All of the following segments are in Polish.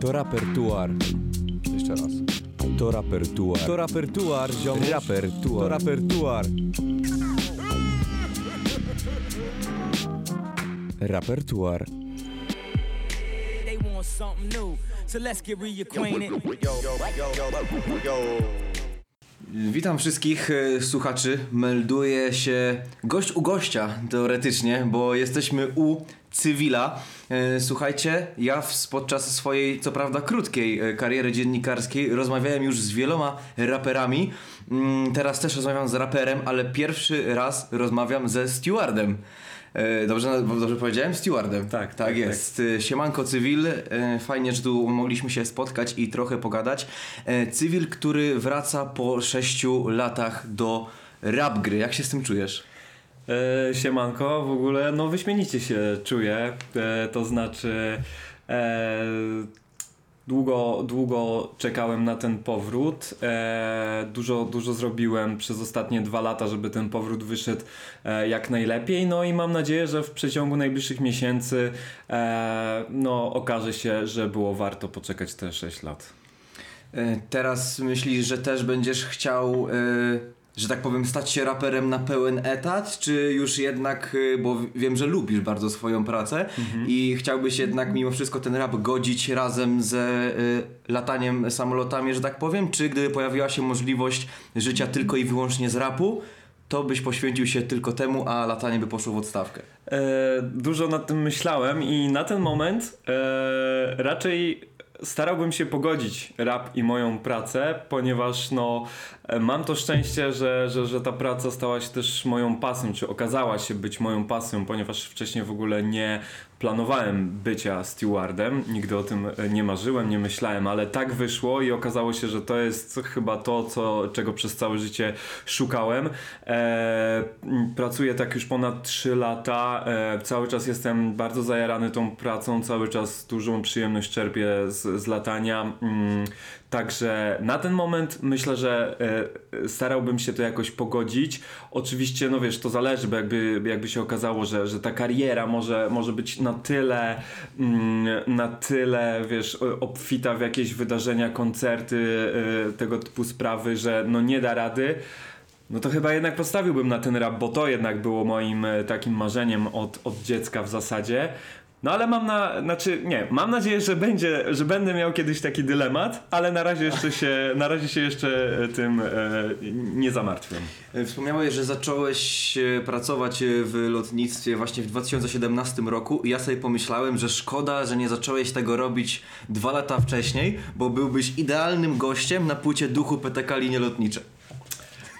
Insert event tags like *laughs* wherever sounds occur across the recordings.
To rapertuar. Jeszcze raz. To rapertuar. To rapertuar, ziomuś. Rapertuar. To rapertuar. Rapertuar. They want something new, so let's get reacquainted. Witam wszystkich e, słuchaczy. Melduje się gość u gościa teoretycznie, bo jesteśmy u cywila. E, Słuchajcie, ja podczas swojej, co prawda krótkiej e, kariery dziennikarskiej rozmawiałem już z wieloma raperami. Mm, Teraz też rozmawiam z raperem, ale pierwszy raz rozmawiam ze stewardem. E, Dobrze, dobrze powiedziałem? Stewardem. Tak, tak, tak, jest. E, Siemanko Cywil, E, fajnie, że tu mogliśmy się spotkać i trochę pogadać. Cywil, który wraca po 6 latach do rap gry. Jak się z tym czujesz? E, siemanko, w ogóle no wyśmienicie się czuję, e, to znaczy e, długo, długo czekałem na ten powrót, e, dużo, dużo zrobiłem przez ostatnie dwa lata, żeby ten powrót wyszedł e, jak najlepiej, no i mam nadzieję, że w przeciągu najbliższych miesięcy e, no okaże się, że było warto poczekać te 6 lat. E, Teraz myślisz, że też będziesz chciał, e, że tak powiem, stać się raperem na pełen etat, czy już jednak, e, bo wiem, że lubisz bardzo swoją pracę i chciałbyś jednak mimo wszystko ten rap godzić razem ze e, lataniem samolotami, że tak powiem, czy gdyby pojawiła się możliwość życia tylko i wyłącznie z rapu, to byś poświęcił się tylko temu, a latanie by poszło w odstawkę? E, dużo nad tym myślałem i na ten moment e, raczej starałbym się pogodzić rap i moją pracę, ponieważ no, mam to szczęście, że, że, że ta praca stała się też moją pasją, czy okazała się być moją pasją, ponieważ wcześniej w ogóle nie planowałem bycia stewardem, nigdy o tym e, nie marzyłem, nie myślałem, ale tak wyszło i okazało się, że to jest chyba to, co, czego przez całe życie szukałem. E, pracuję tak już ponad 3 lata, e, cały czas jestem bardzo zajarany tą pracą, cały czas dużą przyjemność czerpię z, z latania. Mm, Także na ten moment myślę, że e, starałbym się to jakoś pogodzić. Oczywiście, no wiesz, to zależy, bo jakby, jakby się okazało, że, że ta kariera może, może być na tyle, mm, na tyle, wiesz, o- obfita w jakieś wydarzenia, koncerty, e, tego typu sprawy, że no nie da rady. No to chyba jednak postawiłbym na ten rap, bo to jednak było moim e, takim marzeniem od, od dziecka w zasadzie. No ale mam na, znaczy nie, mam nadzieję, że będzie, że będę miał kiedyś taki dylemat, ale na razie jeszcze się, na razie się jeszcze e, tym e, nie zamartwiam. E, Wspomniałeś, że zacząłeś e, pracować w lotnictwie właśnie w 2017 roku i ja sobie pomyślałem, że szkoda, że nie zacząłeś tego robić dwa lata wcześniej, bo byłbyś idealnym gościem na płycie duchu PTK Linie Lotnicze.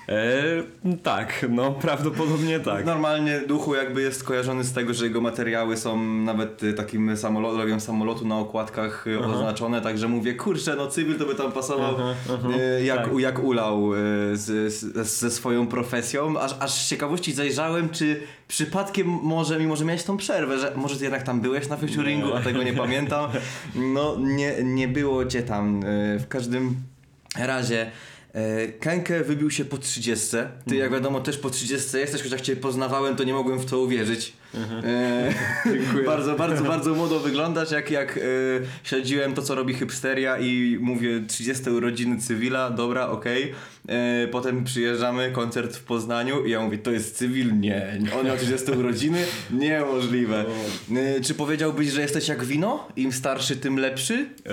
E, tak, no prawdopodobnie tak. Normalnie duchu jakby jest kojarzony z tego, że jego materiały są nawet e, takim samolot, samolotu na okładkach e, oznaczone, także mówię, kurczę, no cywil to by tam pasował Aha, aha, e, jak, tak. jak ulał e, z, z, ze swoją profesją. Aż, aż z ciekawości zajrzałem, czy przypadkiem może, mimo że miałeś tą przerwę, że może ty jednak tam byłeś na featuringu, a tego nie *laughs* pamiętam. No nie, nie było cię tam. W każdym razie Kenke wybił się po 30. Ty jak wiadomo też po 30 jesteś, choć jak cię poznawałem to nie mogłem w to uwierzyć. E, Dziękuję. bardzo, bardzo, bardzo młodo wyglądasz, jak, jak e, śledziłem to, co robi hipsteria i mówię 30 urodziny cywila, dobra, okej. E, Potem przyjeżdżamy, koncert w Poznaniu i ja mówię, to jest cywil? Nie. On miał 30 urodziny? Niemożliwe. E, Czy powiedziałbyś, że jesteś jak wino? Im starszy, tym lepszy? E,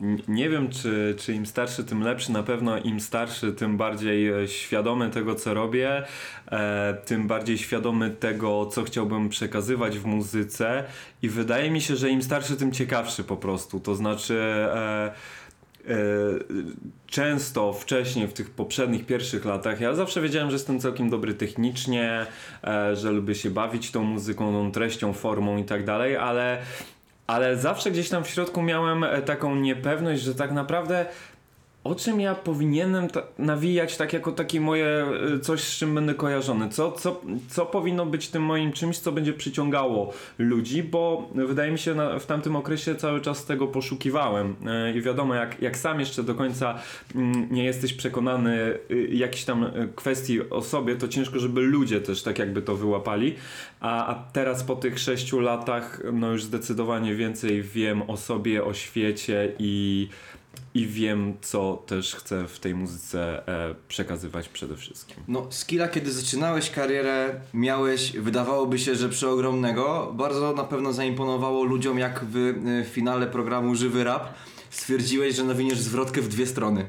n- nie wiem, czy, czy im starszy, tym lepszy. Na pewno im starszy, tym bardziej e, świadomy tego, co robię, e, tym bardziej świadomy tego, co chciałbym przekazywać w muzyce. I wydaje mi się, że im starszy, tym ciekawszy po prostu. To znaczy. E, e, często wcześniej, w tych poprzednich pierwszych latach, ja zawsze wiedziałem, że jestem całkiem dobry technicznie, e, że lubię się bawić tą muzyką, tą treścią, formą i tak dalej, ale ale zawsze gdzieś tam w środku miałem e, taką niepewność, że tak naprawdę o czym ja powinienem ta- nawijać tak jako takie moje y, coś, z czym będę kojarzony? Co, co, co powinno być tym moim czymś, co będzie przyciągało ludzi, bo wydaje mi się na, w tamtym okresie cały czas tego poszukiwałem. Y, i wiadomo, jak, jak sam jeszcze do końca mm, nie jesteś przekonany y, jakichś tam y, kwestii o sobie, to ciężko, żeby ludzie też tak jakby to wyłapali, a, a teraz po tych sześciu latach no już zdecydowanie więcej wiem o sobie, o świecie i i wiem, co też chcę w tej muzyce e, przekazywać przede wszystkim. No, skilla, kiedy zaczynałeś karierę, miałeś, wydawałoby się, że przeogromnego. Bardzo na pewno zaimponowało ludziom, jak w, w finale programu Żywy Rap stwierdziłeś, że nawiniesz zwrotkę w dwie strony.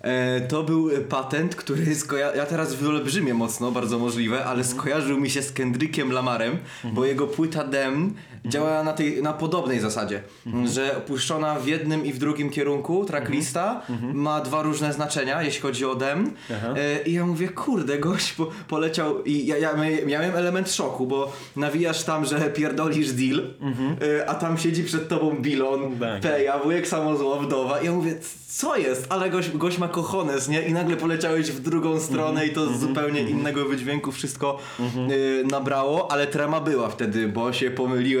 E, to był e, patent, który skoja- ja teraz wyolbrzymię mocno, bardzo możliwe, ale skojarzył mi się z Kendrickiem Lamarem, bo jego płyta Dem działa na, tej, na podobnej zasadzie, że opuszczona w jednym i w drugim kierunku tracklista ma dwa różne znaczenia, jeśli chodzi o Dem. E, I ja mówię, kurde, gość po, poleciał i ja, ja mia- miałem element szoku, bo nawijasz tam, że pierdolisz deal, e, a tam siedzi przed tobą Bilon, Tak. Peja, wujek samozło, wdowa. I ja mówię, co jest? Ale gość, gość ma cojones, nie? I nagle poleciałeś w drugą stronę i to z zupełnie innego wydźwięku wszystko y, nabrało, ale trema była wtedy, bo się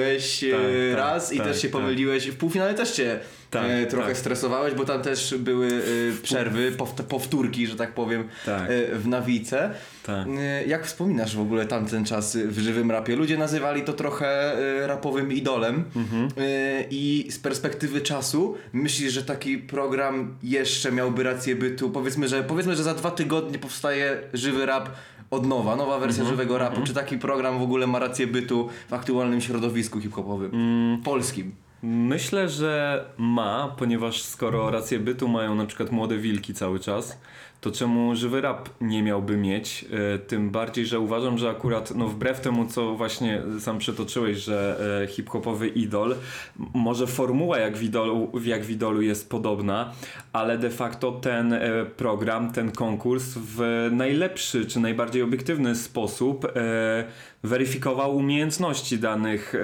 pomyliłeś y, Tak, tak, raz i tak, też się tak. pomyliłeś, w półfinale też cię Tak, e, trochę tak. stresowałeś, bo tam też były y, przerwy, powt- powtórki, że tak powiem, Tak. y, w nawice. Tak. Y, Jak wspominasz w ogóle tamten czas w żywym rapie? Ludzie nazywali to trochę y, rapowym idolem Mhm. Y, i z perspektywy czasu myślisz, że taki program jeszcze miałby rację bytu? Powiedzmy, że powiedzmy, że za dwa tygodnie powstaje żywy rap od nowa, nowa wersja Mhm. żywego rapu. Czy taki program w ogóle ma rację bytu w aktualnym środowisku hip-hopowym? Mm. Polskim. Myślę, że ma, ponieważ skoro rację bytu mają na przykład młode wilki cały czas, to czemu żywy rap nie miałby mieć? E, Tym bardziej, że uważam, że akurat no wbrew temu, co właśnie sam przytoczyłeś, że e, hip-hopowy idol, może formuła jak w, idolu, jak w idolu jest podobna, ale de facto ten e, program, ten konkurs w najlepszy czy najbardziej obiektywny sposób weryfikował umiejętności danych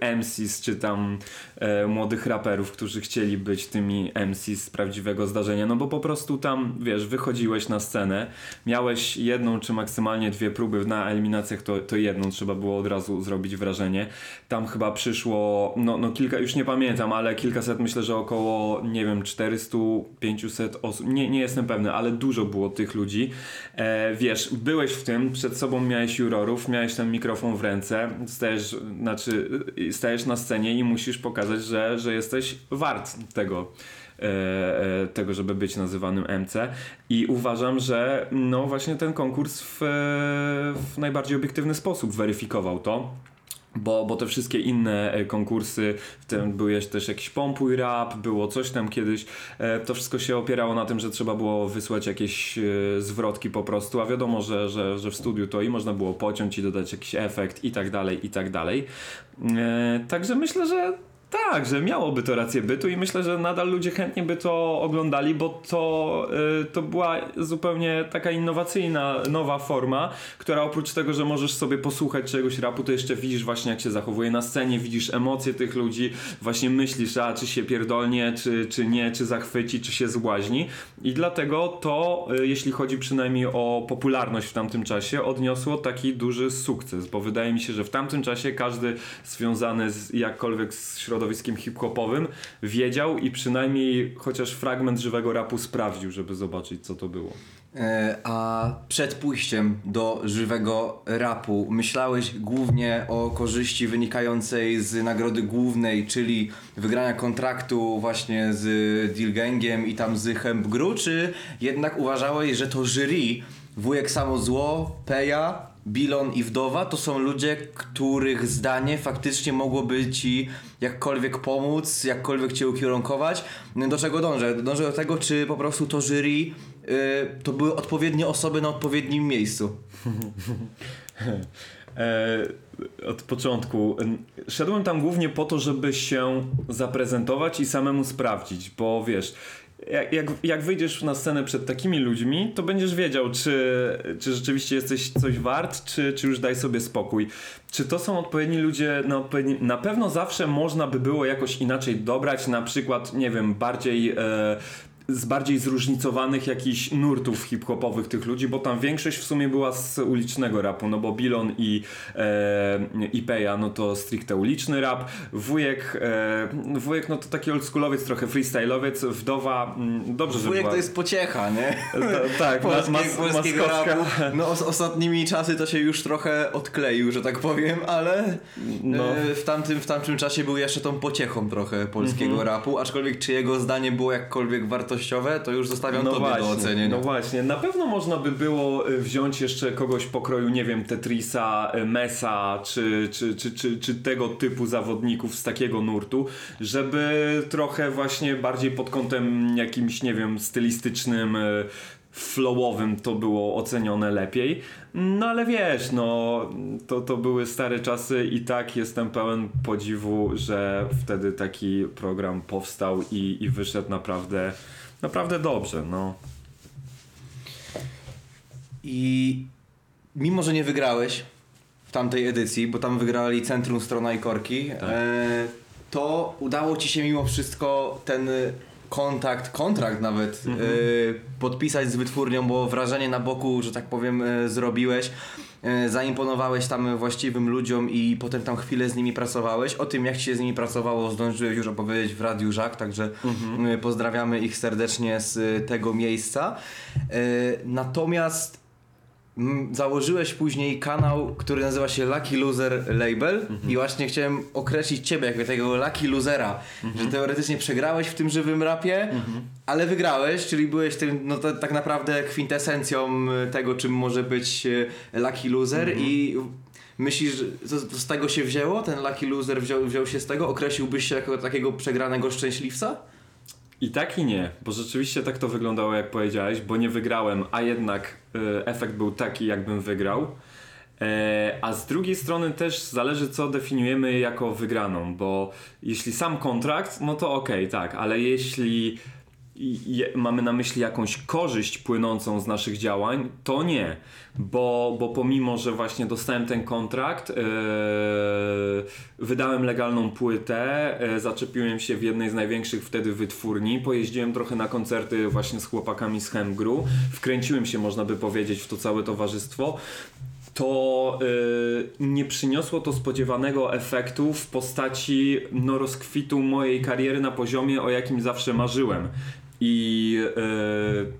e, MCs czy tam e, młodych raperów, którzy chcieli być tymi MCs z prawdziwego zdarzenia, no bo po prostu tam, wiesz, wychodziłeś na scenę, miałeś jedną czy maksymalnie dwie próby na eliminacjach, to, to jedną trzeba było od razu zrobić wrażenie. Tam chyba przyszło, no, no kilka, już nie pamiętam, ale kilkaset, myślę, że około, nie wiem, 400, 500 osób, nie, nie jestem pewny, ale dużo było tych ludzi. E, wiesz, byłeś w tym, przed sobą miałeś jurorów, miałeś ten mikrofon w ręce, stajesz, znaczy, stajesz na scenie i musisz pokazać, że, że jesteś wart tego. e, e, tego, żeby być nazywanym MC i uważam, że no właśnie ten konkurs w, w najbardziej obiektywny sposób weryfikował to. Bo, bo te wszystkie inne e, konkursy, w tym byłeś też jakiś pompuj rap, było coś tam kiedyś, e, to wszystko się opierało na tym, że trzeba było wysłać jakieś e, zwrotki po prostu, a wiadomo, że, że, że w studiu to i można było pociąć i dodać jakiś efekt i tak dalej, i tak dalej. Także myślę, że tak, że miałoby to rację bytu i myślę, że nadal ludzie chętnie by to oglądali, bo to, y, to była zupełnie taka innowacyjna, nowa forma, która oprócz tego, że możesz sobie posłuchać czegoś rapu, to jeszcze widzisz właśnie jak się zachowuje na scenie, widzisz emocje tych ludzi, właśnie myślisz, a czy się pierdolnie, czy, czy nie, czy zachwyci, czy się zbłaźni i dlatego to, y, jeśli chodzi przynajmniej o popularność w tamtym czasie, odniosło taki duży sukces, bo wydaje mi się, że w tamtym czasie każdy związany z jakkolwiek z środowiskiem hip-hopowym wiedział i przynajmniej chociaż fragment żywego rapu sprawdził, żeby zobaczyć co to było. E, A przed pójściem do żywego rapu myślałeś głównie o korzyści wynikającej z nagrody głównej, czyli wygrania kontraktu właśnie z Deal Gangiem i tam z Hemp Gru, czy jednak uważałeś, że to jury, wujek samo zło, Peja, Bilon i Wdowa to są ludzie, których zdanie faktycznie mogłoby ci jakkolwiek pomóc, jakkolwiek cię ukierunkować. Do czego dążę? Dążę do tego, czy po prostu to jury y, to były odpowiednie osoby na odpowiednim miejscu. *laughs* E, od początku. Szedłem tam głównie po to, żeby się zaprezentować i samemu sprawdzić, bo wiesz, jak, jak, jak wyjdziesz na scenę przed takimi ludźmi, to będziesz wiedział, czy, czy rzeczywiście jesteś coś wart, czy, czy już daj sobie spokój. Czy to są odpowiedni ludzie na odpowiedni... Na pewno zawsze można by było jakoś inaczej dobrać, na przykład, nie wiem, bardziej... E, z bardziej zróżnicowanych jakichś nurtów hip-hopowych tych ludzi, bo tam większość w sumie była z ulicznego rapu, no bo Bilon i, e, i Peja, no to stricte uliczny rap, wujek, e, wujek no to taki oldschoolowiec, trochę freestyle'owiec, wdowa, mm, dobrze, że Wujek była... to jest pociecha, nie? Ta- tak, *laughs* Polskie, mas- polskiego rapu. *laughs* No os- ostatnimi czasy to się już trochę odkleił, że tak powiem, ale No. e, w, tamtym, w tamtym czasie był jeszcze tą pociechą trochę polskiego Mhm. rapu, aczkolwiek czy jego zdanie było jakkolwiek wartościowe, to już zostawiam tobie do ocenienia. No właśnie, na pewno można by było y, wziąć jeszcze kogoś pokroju, nie wiem, Tetrisa, y, Mesa, czy, czy, czy, czy, czy tego typu zawodników z takiego nurtu, żeby trochę właśnie bardziej pod kątem jakimś, nie wiem, stylistycznym, y, flowowym to było ocenione lepiej. No ale wiesz, no to, to były stare czasy i tak jestem pełen podziwu, że wtedy taki program powstał i, i wyszedł naprawdę, naprawdę dobrze, no. I mimo, że nie wygrałeś w tamtej edycji, bo tam wygrali Centrum Strona i Korki, Tak. e, to udało ci się mimo wszystko ten kontakt, kontrakt nawet e, podpisać z wytwórnią, bo wrażenie na boku, że tak powiem, e, zrobiłeś. E, Zaimponowałeś tam właściwym ludziom i potem tam chwilę z nimi pracowałeś. O tym, jak się z nimi pracowało, zdążyłeś już opowiedzieć w Radiu Żak, także Mhm. pozdrawiamy ich serdecznie z tego miejsca. Natomiast Założyłeś później kanał, który nazywa się Lucky Loser Label i właśnie chciałem określić ciebie jako tego Lucky Losera, że teoretycznie przegrałeś w tym żywym rapie, ale wygrałeś, czyli byłeś tym, no to, tak naprawdę kwintesencją y, tego, czym może być y, Lucky Loser i myślisz, to z tego się wzięło? Ten Lucky Loser wziął, wziął się z tego? Określiłbyś się jako takiego przegranego szczęśliwca? I tak i nie, bo rzeczywiście tak to wyglądało jak powiedziałeś, bo nie wygrałem, a jednak y, efekt był taki jakbym wygrał. E, a z drugiej strony też zależy co definiujemy jako wygraną, bo jeśli sam kontrakt, no to okej, tak, ale jeśli mamy na myśli jakąś korzyść płynącą z naszych działań, to nie. Bo, bo pomimo, że właśnie dostałem ten kontrakt, e, wydałem legalną płytę, e, zaczepiłem się w jednej z największych wtedy wytwórni, pojeździłem trochę na koncerty właśnie z chłopakami z Hemgru, wkręciłem się, można by powiedzieć, w to całe towarzystwo to y, nie przyniosło to spodziewanego efektu w postaci no, rozkwitu mojej kariery na poziomie, o jakim zawsze marzyłem. I, y,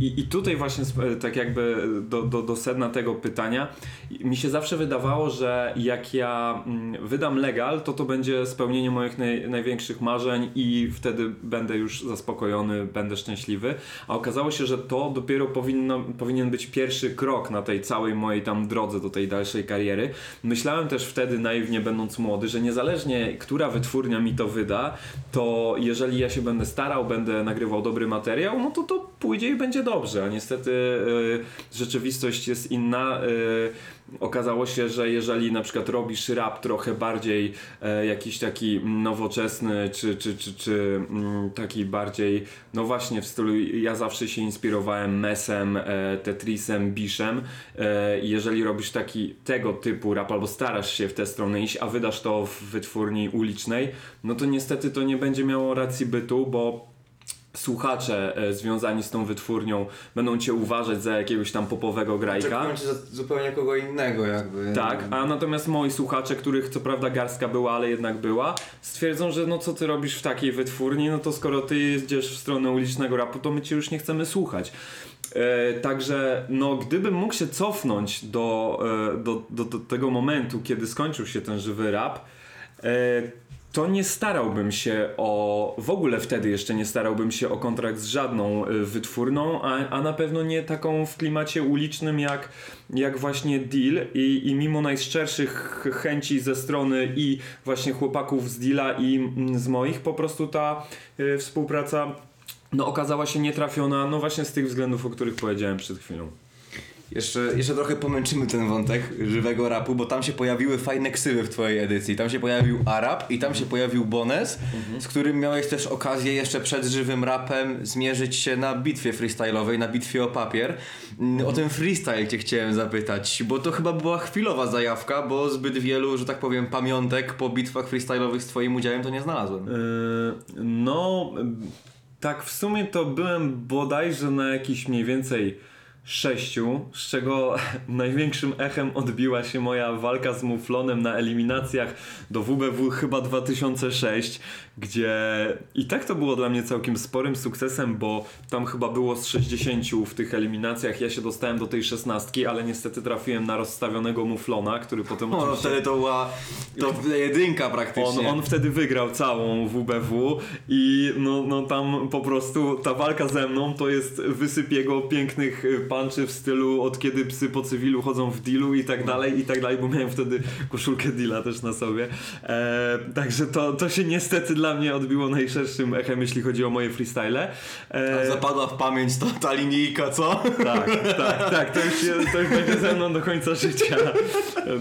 i, i tutaj właśnie sp- tak jakby do, do, do sedna tego pytania mi się zawsze wydawało, że jak ja mm, wydam legal, to to będzie spełnienie moich naj, największych marzeń i wtedy będę już zaspokojony, będę szczęśliwy. A okazało się, że to dopiero powinno, powinien być pierwszy krok na tej całej mojej tam drodze do tej dalszej kariery. Myślałem też wtedy naiwnie, będąc młody, że niezależnie która wytwórnia mi to wyda, to jeżeli ja się będę starał, będę nagrywał dobry materiał, no to to pójdzie i będzie dobrze. A niestety y, rzeczywistość jest inna. Y, Okazało się, że jeżeli na przykład robisz rap trochę bardziej e, jakiś taki nowoczesny, czy, czy, czy, czy mm, taki bardziej, no właśnie w stylu, ja zawsze się inspirowałem Mesem, e, Tetrisem, Biszem. E, jeżeli robisz taki tego typu rap, albo starasz się w tę stronę iść, a wydasz to w wytwórni ulicznej, no to niestety to nie będzie miało racji bytu, bo słuchacze e, związani z tą wytwórnią będą cię uważać za jakiegoś tam popowego grajka. Czekują cię za zupełnie kogo innego jakby. Tak, a natomiast moi słuchacze, których co prawda garstka była, ale jednak była, stwierdzą, że no co ty robisz w takiej wytwórni, no to skoro ty jedziesz w stronę ulicznego rapu, to my cię już nie chcemy słuchać. E, także no gdybym mógł się cofnąć do, e, do, do, do tego momentu, kiedy skończył się ten żywy rap, to nie starałbym się o. W ogóle wtedy jeszcze nie starałbym się o kontrakt z żadną y, wytwórną, a, a na pewno nie taką w klimacie ulicznym jak, jak właśnie Deal. I, I mimo najszczerszych ch- chęci ze strony i właśnie chłopaków z Deala i mm, z moich, po prostu ta y, współpraca no, okazała się nietrafiona, no właśnie z tych względów, o których powiedziałem przed chwilą. Jeszcze, jeszcze trochę pomęczymy ten wątek żywego rapu, bo tam się pojawiły fajne ksywy w twojej edycji. Tam się pojawił Arab i tam się pojawił Bones, z którym miałeś też okazję jeszcze przed żywym rapem zmierzyć się na bitwie freestyle'owej, na bitwie o papier. Mm, O ten freestyle cię chciałem zapytać, bo to chyba była chwilowa zajawka, bo zbyt wielu, że tak powiem, pamiątek po bitwach freestyle'owych z twoim udziałem to nie znalazłem. Yy, no. tak w sumie to byłem bodajże na jakiś mniej więcej sześciu, z czego *laughs* największym echem odbiła się moja walka z Muflonem na eliminacjach do WBW chyba 2006, gdzie i tak to było dla mnie całkiem sporym sukcesem, bo tam chyba było z 60 w tych eliminacjach, ja się dostałem do tej 16, ale niestety trafiłem na rozstawionego Muflona, który potem No, no oczywiście... wtedy to była to *laughs* jedynka On, praktycznie. on wtedy wygrał całą WBW i no, no tam po prostu ta walka ze mną to jest wysyp jego pięknych y, punczy w stylu od kiedy psy po cywilu chodzą w dealu i tak dalej i tak dalej, bo miałem wtedy koszulkę deala też na sobie. E, także to, to się niestety dla mnie odbiło najszerszym echem, jeśli chodzi o moje freestyle. E, Zapadła w pamięć to, ta linijka, co? tak, tak, tak, to już, się, to już będzie ze mną do końca życia.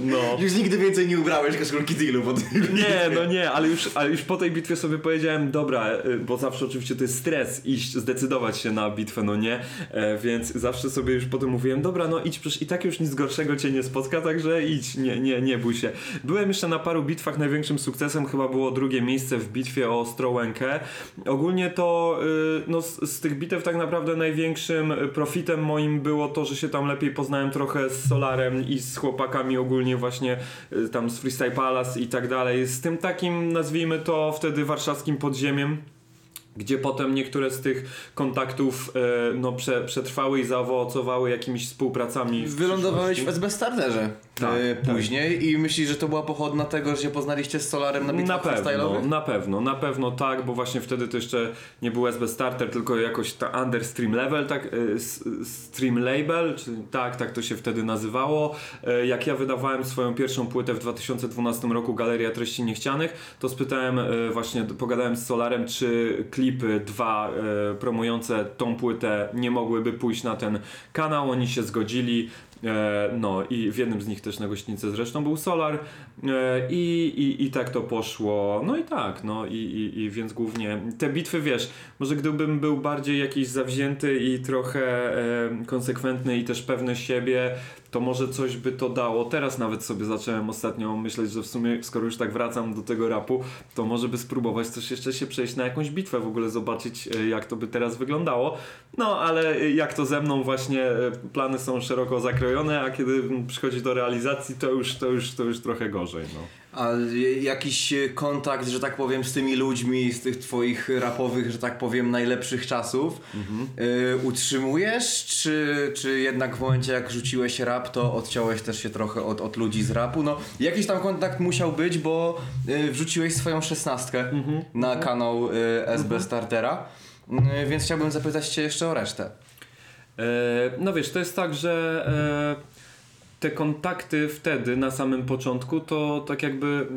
No. Już nigdy więcej nie ubrałeś koszulki dealu, bo Nie, no nie, ale już, ale już po tej bitwie sobie powiedziałem, dobra, y, bo zawsze oczywiście to jest stres iść, zdecydować się na bitwę, no nie, e, więc zawsze sobie już potem mówiłem, dobra, no idź, przecież i tak już nic gorszego cię nie spotka, także idź, nie, nie, nie bój się. Byłem jeszcze na paru bitwach, największym sukcesem chyba było drugie miejsce w bitwie o Ostrołękę. Ogólnie to, y, no z, z tych bitew tak naprawdę największym profitem moim było to, że się tam lepiej poznałem trochę z Solarem i z chłopakami ogólnie właśnie y, tam z Freestyle Palace i tak dalej. Z tym takim, nazwijmy to wtedy warszawskim podziemiem. Gdzie potem niektóre z tych kontaktów e, no, prze, przetrwały i zaowocowały jakimiś współpracami. W Wylądowałeś w. SB Starterze Tak, e, tak. później i myślisz, że to była pochodna tego, że się poznaliście z Solarem na Na bitwach pewno, freestyle'owych? na pewno, na pewno tak, bo właśnie wtedy to jeszcze nie był SB Starter, tylko jakoś ta Under Stream Level, tak, e, Stream Label, czy tak, tak to się wtedy nazywało. E, Jak ja wydawałem swoją pierwszą płytę w 2012 roku, Galeria Treści Niechcianych, to spytałem e, właśnie, pogadałem z Solarem, czy klipy dwa e, promujące tą płytę nie mogłyby pójść na ten kanał, oni się zgodzili. E, no i w jednym z nich też na gościnicy zresztą był Solar e, i, i, i tak to poszło. No i tak, no i, i, i więc głównie te bitwy, wiesz, może gdybym był bardziej jakiś zawzięty i trochę e, konsekwentny i też pewny siebie, to może coś by to dało. Teraz nawet sobie zacząłem ostatnio myśleć, że w sumie skoro już tak wracam do tego rapu, to może by spróbować też jeszcze się przejść na jakąś bitwę, w ogóle zobaczyć e, jak to by teraz wyglądało. No ale jak to ze mną właśnie e, plany są szeroko zakrojone, a kiedy przychodzi do realizacji, to już, to już, to już trochę gorzej. No. A jakiś e, kontakt, że tak powiem, z tymi ludźmi z tych twoich rapowych, że tak powiem, najlepszych czasów e, utrzymujesz? Czy, czy jednak w momencie jak rzuciłeś rap, to odciąłeś też się trochę od, od ludzi z rapu? No, jakiś tam kontakt musiał być, bo e, wrzuciłeś swoją szesnastkę na kanał e, SB Startera. E, Więc chciałbym zapytać cię jeszcze o resztę. No wiesz, to jest tak, że te kontakty wtedy na samym początku to tak jakby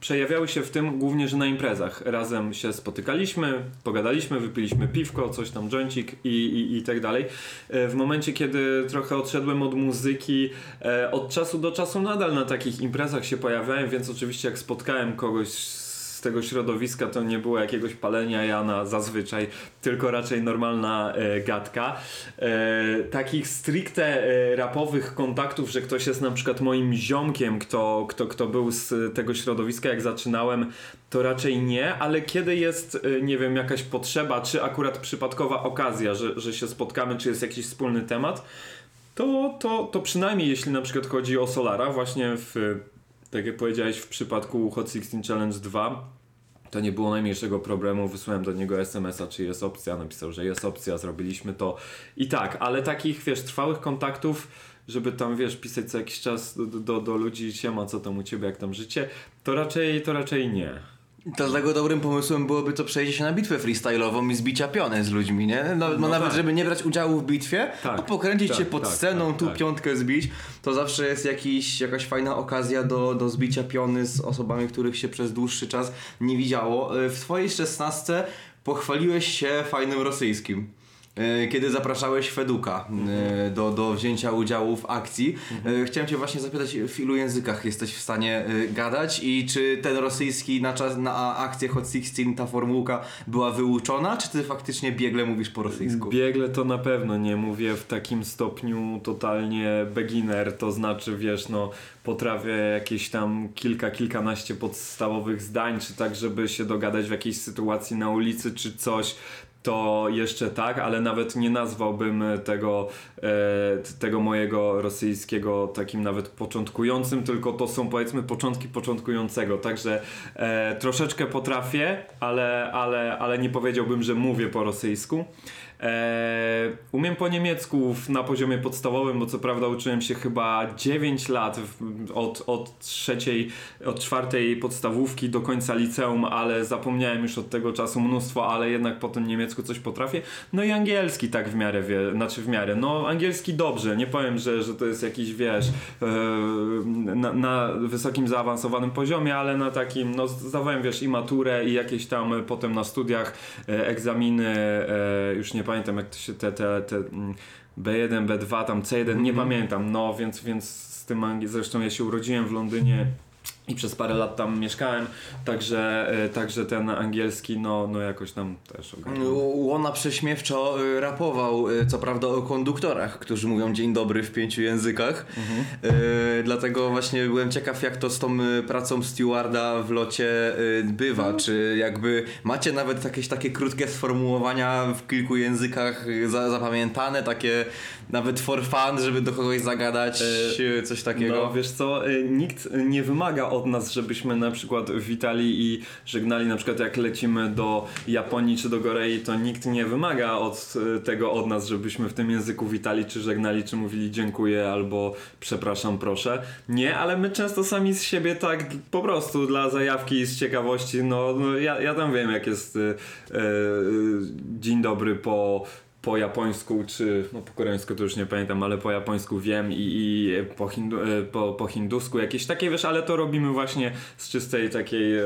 przejawiały się w tym głównie, że na imprezach razem się spotykaliśmy, pogadaliśmy, wypiliśmy piwko, coś tam jointik i, i, i tak dalej. E, w momencie, kiedy trochę odszedłem od muzyki, e, od czasu do czasu nadal na takich imprezach się pojawiałem, więc oczywiście jak spotkałem kogoś tego środowiska to nie było jakiegoś palenia Jana zazwyczaj, tylko raczej normalna e, gadka. E, takich stricte e, rapowych kontaktów, że ktoś jest na przykład moim ziomkiem, kto, kto, kto był z tego środowiska jak zaczynałem, to raczej nie, ale kiedy jest, e, nie wiem, jakaś potrzeba, czy akurat przypadkowa okazja, że, że się spotkamy, czy jest jakiś wspólny temat, to, to, to przynajmniej jeśli na przykład chodzi o Solara, właśnie w, tak jak powiedziałeś, w przypadku Hot 16 Challenge 2, to nie było najmniejszego problemu. Wysłałem do niego SMS-a, czy jest opcja. Napisał, że jest opcja, zrobiliśmy to. I tak, ale takich, wiesz, trwałych kontaktów, żeby tam, wiesz, pisać co jakiś czas do, do, do ludzi, siema, co tam u ciebie, jak tam życie, to raczej, to raczej nie. Dlatego dobrym pomysłem byłoby to przejście się na bitwę freestyle'ową i zbicia piony z ludźmi, nie? No, no, No nawet, tak. żeby nie brać udziału w bitwie, Tak, a pokręcić tak, się pod tak, sceną, tak, tu tak. piątkę zbić, to zawsze jest jakiś, jakaś fajna okazja do, do zbicia piony z osobami, których się przez dłuższy czas nie widziało. E, W twojej szesnastce pochwaliłeś się fajnym rosyjskim. E, Kiedy zapraszałeś Feduka e, do, do wzięcia udziału w akcji, E, chciałem Cię właśnie zapytać, w ilu językach jesteś w stanie gadać i czy ten rosyjski na, czas, na akcję Hot 16, ta formułka była wyuczona, czy Ty faktycznie biegle mówisz po rosyjsku? Biegle to na pewno nie mówię w takim stopniu totalnie beginner, to znaczy wiesz, no potrafię jakieś tam kilka, kilkanaście podstawowych zdań, czy tak, żeby się dogadać w jakiejś sytuacji na ulicy, czy coś. To jeszcze tak, ale nawet nie nazwałbym tego, e, tego mojego rosyjskiego takim nawet początkującym, tylko to są powiedzmy początki początkującego, także e, troszeczkę potrafię, ale, ale, ale nie powiedziałbym, że mówię po rosyjsku. E, umiem po niemiecku na poziomie podstawowym, bo co prawda uczyłem się chyba 9 lat od, od trzeciej, od czwartej podstawówki do końca liceum, ale zapomniałem już od tego czasu mnóstwo, ale jednak po tym niemiecku coś potrafię. No i angielski tak w miarę, wie, znaczy w miarę, no angielski dobrze, nie powiem, że, że to jest jakiś, wiesz, e, na, na wysokim zaawansowanym poziomie, ale na takim, no zdawałem, wiesz, i maturę i jakieś tam potem na studiach e, egzaminy, już nie pamiętam jak to się te, te, te mm, B1, B2, tam C1, nie pamiętam, no więc, więc z tym angielskim, zresztą ja się urodziłem w Londynie i przez parę lat tam mieszkałem, także, e, także ten angielski, no, no jakoś tam też ogarnąłem. Łona prześmiewczo y, rapował, y, co prawda o konduktorach, którzy mówią dzień dobry w pięciu językach. Y, dlatego właśnie byłem ciekaw, jak to z tą pracą stewarda w locie bywa. Czy jakby macie nawet jakieś takie krótkie sformułowania w kilku językach za, zapamiętane, takie nawet for fun, żeby do kogoś zagadać, y, coś takiego. No wiesz co, nikt nie wymaga od nas, żebyśmy na przykład witali i żegnali, na przykład jak lecimy do Japonii czy do Korei, to nikt nie wymaga od y, tego od nas, żebyśmy w tym języku witali czy żegnali, czy mówili dziękuję albo przepraszam, proszę. Nie, ale my często sami z siebie tak po prostu dla zajawki i z ciekawości, no, no ja, ja tam wiem jak jest y, y, dzień dobry po po japońsku, czy no po koreańsku to już nie pamiętam, ale po japońsku wiem i, i po, hindu, e, po, po hindusku jakieś takie, wiesz, ale to robimy właśnie z czystej takiej e,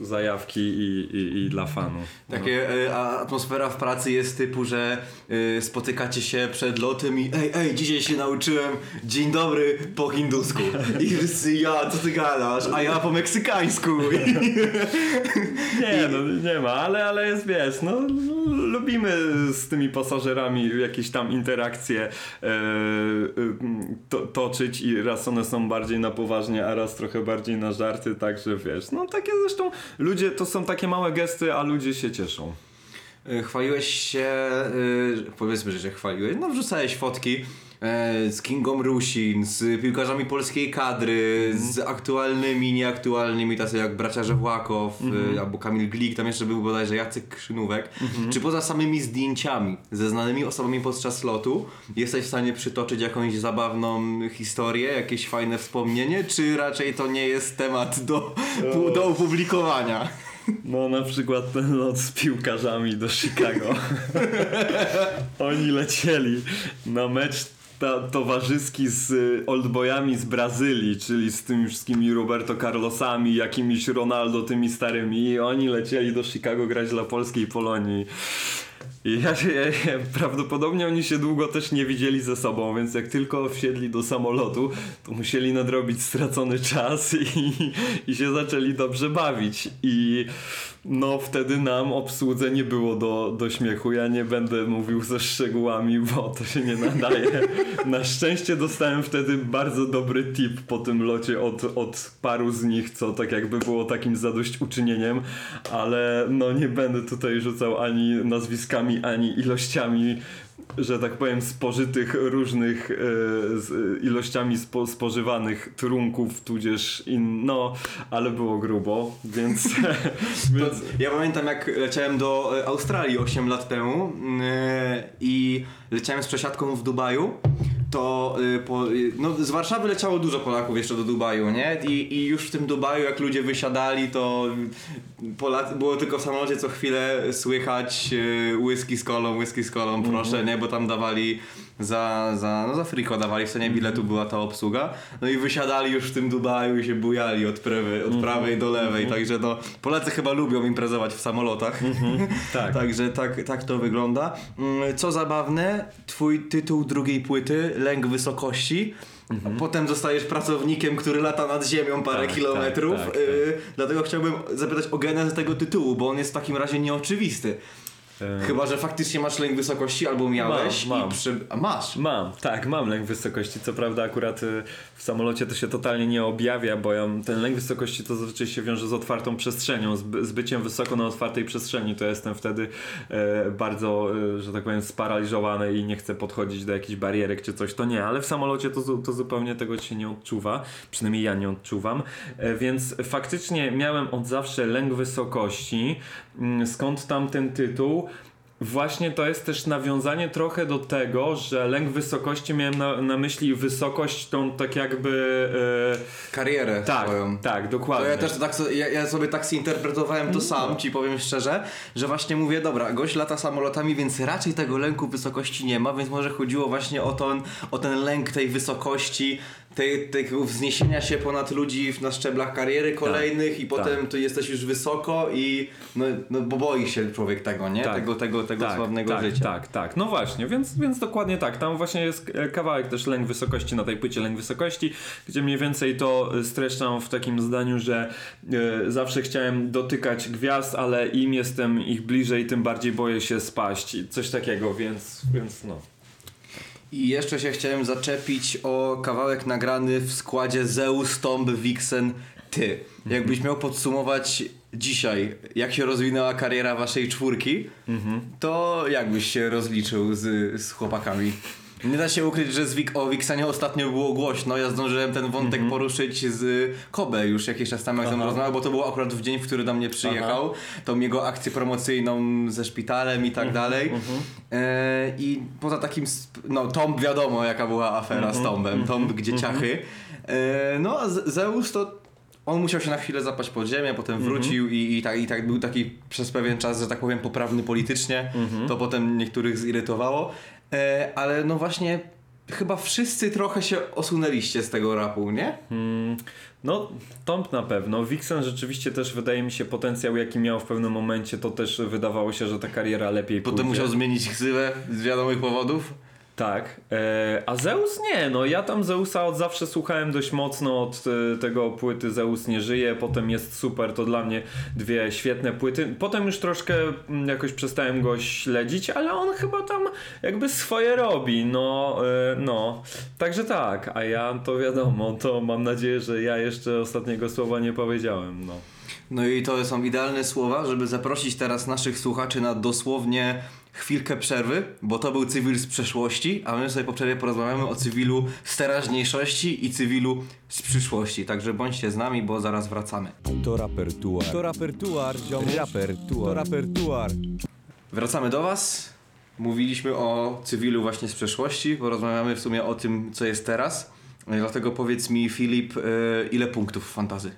zajawki i, i, i dla fanu. Takie y, a atmosfera w pracy jest typu, że y, spotykacie się przed lotem i ej, ej, dzisiaj się nauczyłem dzień dobry po hindusku. I wszyscy, ja, co ty gadasz? A ja po meksykańsku. *laughs* Nie, no nie ma, ale, ale jest, wiesz, no lubimy z tymi pasażerami jakieś tam interakcje e, e, to, toczyć i raz one są bardziej na poważnie, a raz trochę bardziej na żarty, także wiesz, no takie zresztą ludzie, to są takie małe gesty, a ludzie się cieszą. Y, Chwaliłeś się, y, powiedzmy, że się chwaliłeś, no wrzucałeś fotki e, z Kingą Rusin, z piłkarzami polskiej kadry, z aktualnymi, nieaktualnymi, tacy jak bracia Żewłakow, y, albo Kamil Glik, tam jeszcze był bodajże Jacek Krzynówek. Czy poza samymi zdjęciami ze znanymi osobami podczas lotu jesteś w stanie przytoczyć jakąś zabawną historię, jakieś fajne wspomnienie, czy raczej to nie jest temat do, do opublikowania? No na przykład ten lot z piłkarzami do Chicago. *laughs* Oni lecieli na mecz ta, towarzyski z y, oldboyami z Brazylii, czyli z tymi wszystkimi Roberto Carlosami, jakimiś Ronaldo, tymi starymi i oni lecieli do Chicago grać dla polskiej Polonii. Ja, się- ja, ja, prawdopodobnie oni się długo też nie widzieli ze sobą, więc jak tylko wsiedli do samolotu, to musieli nadrobić stracony czas i, i się zaczęli dobrze bawić. I no wtedy nam obsłudze nie było do, do śmiechu. Ja nie będę mówił ze szczegółami, bo to się nie nadaje. Na szczęście dostałem wtedy bardzo dobry tip po tym locie od, od paru z nich, co tak jakby było takim zadośćuczynieniem, ale no nie będę tutaj rzucał ani nazwiskami, ani ilościami że tak powiem, spożytych różnych e, e, ilościami spo, spożywanych trunków, tudzież in, no, ale było grubo, więc, *laughs* *laughs* więc Ja pamiętam jak leciałem do e, Australii 8 lat temu yy, i leciałem z przesiadką w Dubaju. To y, po, y, no, z Warszawy leciało dużo Polaków jeszcze do Dubaju, nie? I, I już w tym Dubaju, jak ludzie wysiadali, to było tylko w samolocie co chwilę słychać y, whisky z kolą, whisky z kolą, proszę, nie? Bo tam dawali za, za, no za friko dawali, w cenie biletu była ta obsługa. No i wysiadali już w tym Dubaju i się bujali od, prawej, od prawej do lewej, także no Polacy chyba lubią imprezować w samolotach. *laughs* tak. Także tak, tak to wygląda. Mm, Co zabawne, twój tytuł drugiej płyty, Lęk Wysokości. a Potem zostajesz pracownikiem, który lata nad ziemią parę Tak, kilometrów. tak, tak, y, Dlatego chciałbym zapytać o genezę tego tytułu, bo on jest w takim razie nieoczywisty. E, Chyba, że faktycznie masz lęk wysokości albo miałeś Mam, mam. i przy... A masz. Mam, tak, mam lęk wysokości. Co prawda, akurat y, w samolocie to się totalnie nie objawia, bo ja, ten lęk wysokości to zazwyczaj się wiąże z otwartą przestrzenią, z, by- z byciem wysoko na otwartej przestrzeni. To jestem wtedy e, bardzo, e, że tak powiem, sparaliżowany i nie chcę podchodzić do jakichś barierek czy coś. To nie, ale w samolocie to, to zupełnie tego się nie odczuwa. Przynajmniej ja nie odczuwam. E, więc faktycznie miałem od zawsze lęk wysokości. Mm, Skąd tam ten tytuł? Właśnie to jest też nawiązanie trochę do tego, że lęk wysokości miałem na, na myśli wysokość tą tak jakby. E, Karierę tak, swoją. tak, To dokładnie. ja też tak, ja, ja sobie tak zinterpretowałem to sam, ci powiem szczerze, że właśnie mówię, dobra, gość lata samolotami, więc raczej tego lęku wysokości nie ma, więc może chodziło właśnie o ten, o ten lęk tej wysokości, tej, tego wzniesienia się ponad ludzi na szczeblach kariery kolejnych i potem tu jesteś już wysoko i no, no bo boi się człowiek tego, nie? Tak. Tego, tego, tego tak, sławnego tak, życia. Tak, tak. No właśnie, więc, więc dokładnie tak. Tam właśnie jest e, kawałek też lęk wysokości na tej płycie lęk wysokości, gdzie mniej więcej to e, streszczam w takim zdaniu, że e, zawsze chciałem dotykać gwiazd, ale im jestem ich bliżej, tym bardziej boję się spaść. Coś takiego, więc, więc no. I jeszcze się chciałem zaczepić o kawałek nagrany w składzie Zeus, Tomb, Vixen, Ty. Jakbyś miał podsumować dzisiaj, jak się rozwinęła kariera waszej czwórki, to jak byś się rozliczył z, z chłopakami? Nie da się ukryć, że z Wik o Wixenie ostatnio było głośno. Ja zdążyłem ten wątek poruszyć z Kobe już jakiś czas temu, jak tam Aha. rozmawiał, bo to było akurat w dzień, w który do mnie przyjechał. Tą jego akcję promocyjną ze szpitalem i tak dalej. E, I poza takim, no Tomb wiadomo jaka była afera z Tombem, Tomb gdzie ciachy. E, no a Zeus to on musiał się na chwilę zapaść pod ziemię, potem wrócił i, i, tak, i tak był taki przez pewien czas, że tak powiem, poprawny politycznie. To potem niektórych zirytowało. E, ale no właśnie, chyba wszyscy trochę się osunęliście z tego rapu, nie? Mm, No, Tomp na pewno. Vixen rzeczywiście też wydaje mi się potencjał, jaki miał w pewnym momencie, to też wydawało się, że ta kariera lepiej Potem pójdzie. musiał zmienić ksywę z wiadomych powodów. Tak. E, a Zeus nie, no ja tam Zeusa od zawsze słuchałem dość mocno od e, tego płyty Zeus nie żyje, potem jest super, to dla mnie dwie świetne płyty. Potem już troszkę mm, jakoś przestałem go śledzić, ale on chyba tam jakby swoje robi, no, e, no. Także tak, a ja to wiadomo, to mam nadzieję, że ja jeszcze ostatniego słowa nie powiedziałem, no. No i to są idealne słowa, żeby zaprosić teraz naszych słuchaczy na dosłownie chwilkę przerwy, bo to był cywil z przeszłości, a my sobie po przerwie porozmawiamy o cywilu z teraźniejszości i cywilu z przyszłości. Także bądźcie z nami, bo zaraz wracamy. To rapertuar. To rapertuar, ziomuś. Rapertuar. To rapertuar. Wracamy do Was. Mówiliśmy o cywilu właśnie z przeszłości, porozmawiamy w sumie o tym, co jest teraz. Dlatego powiedz mi, Filip, y, ile punktów w fantazy?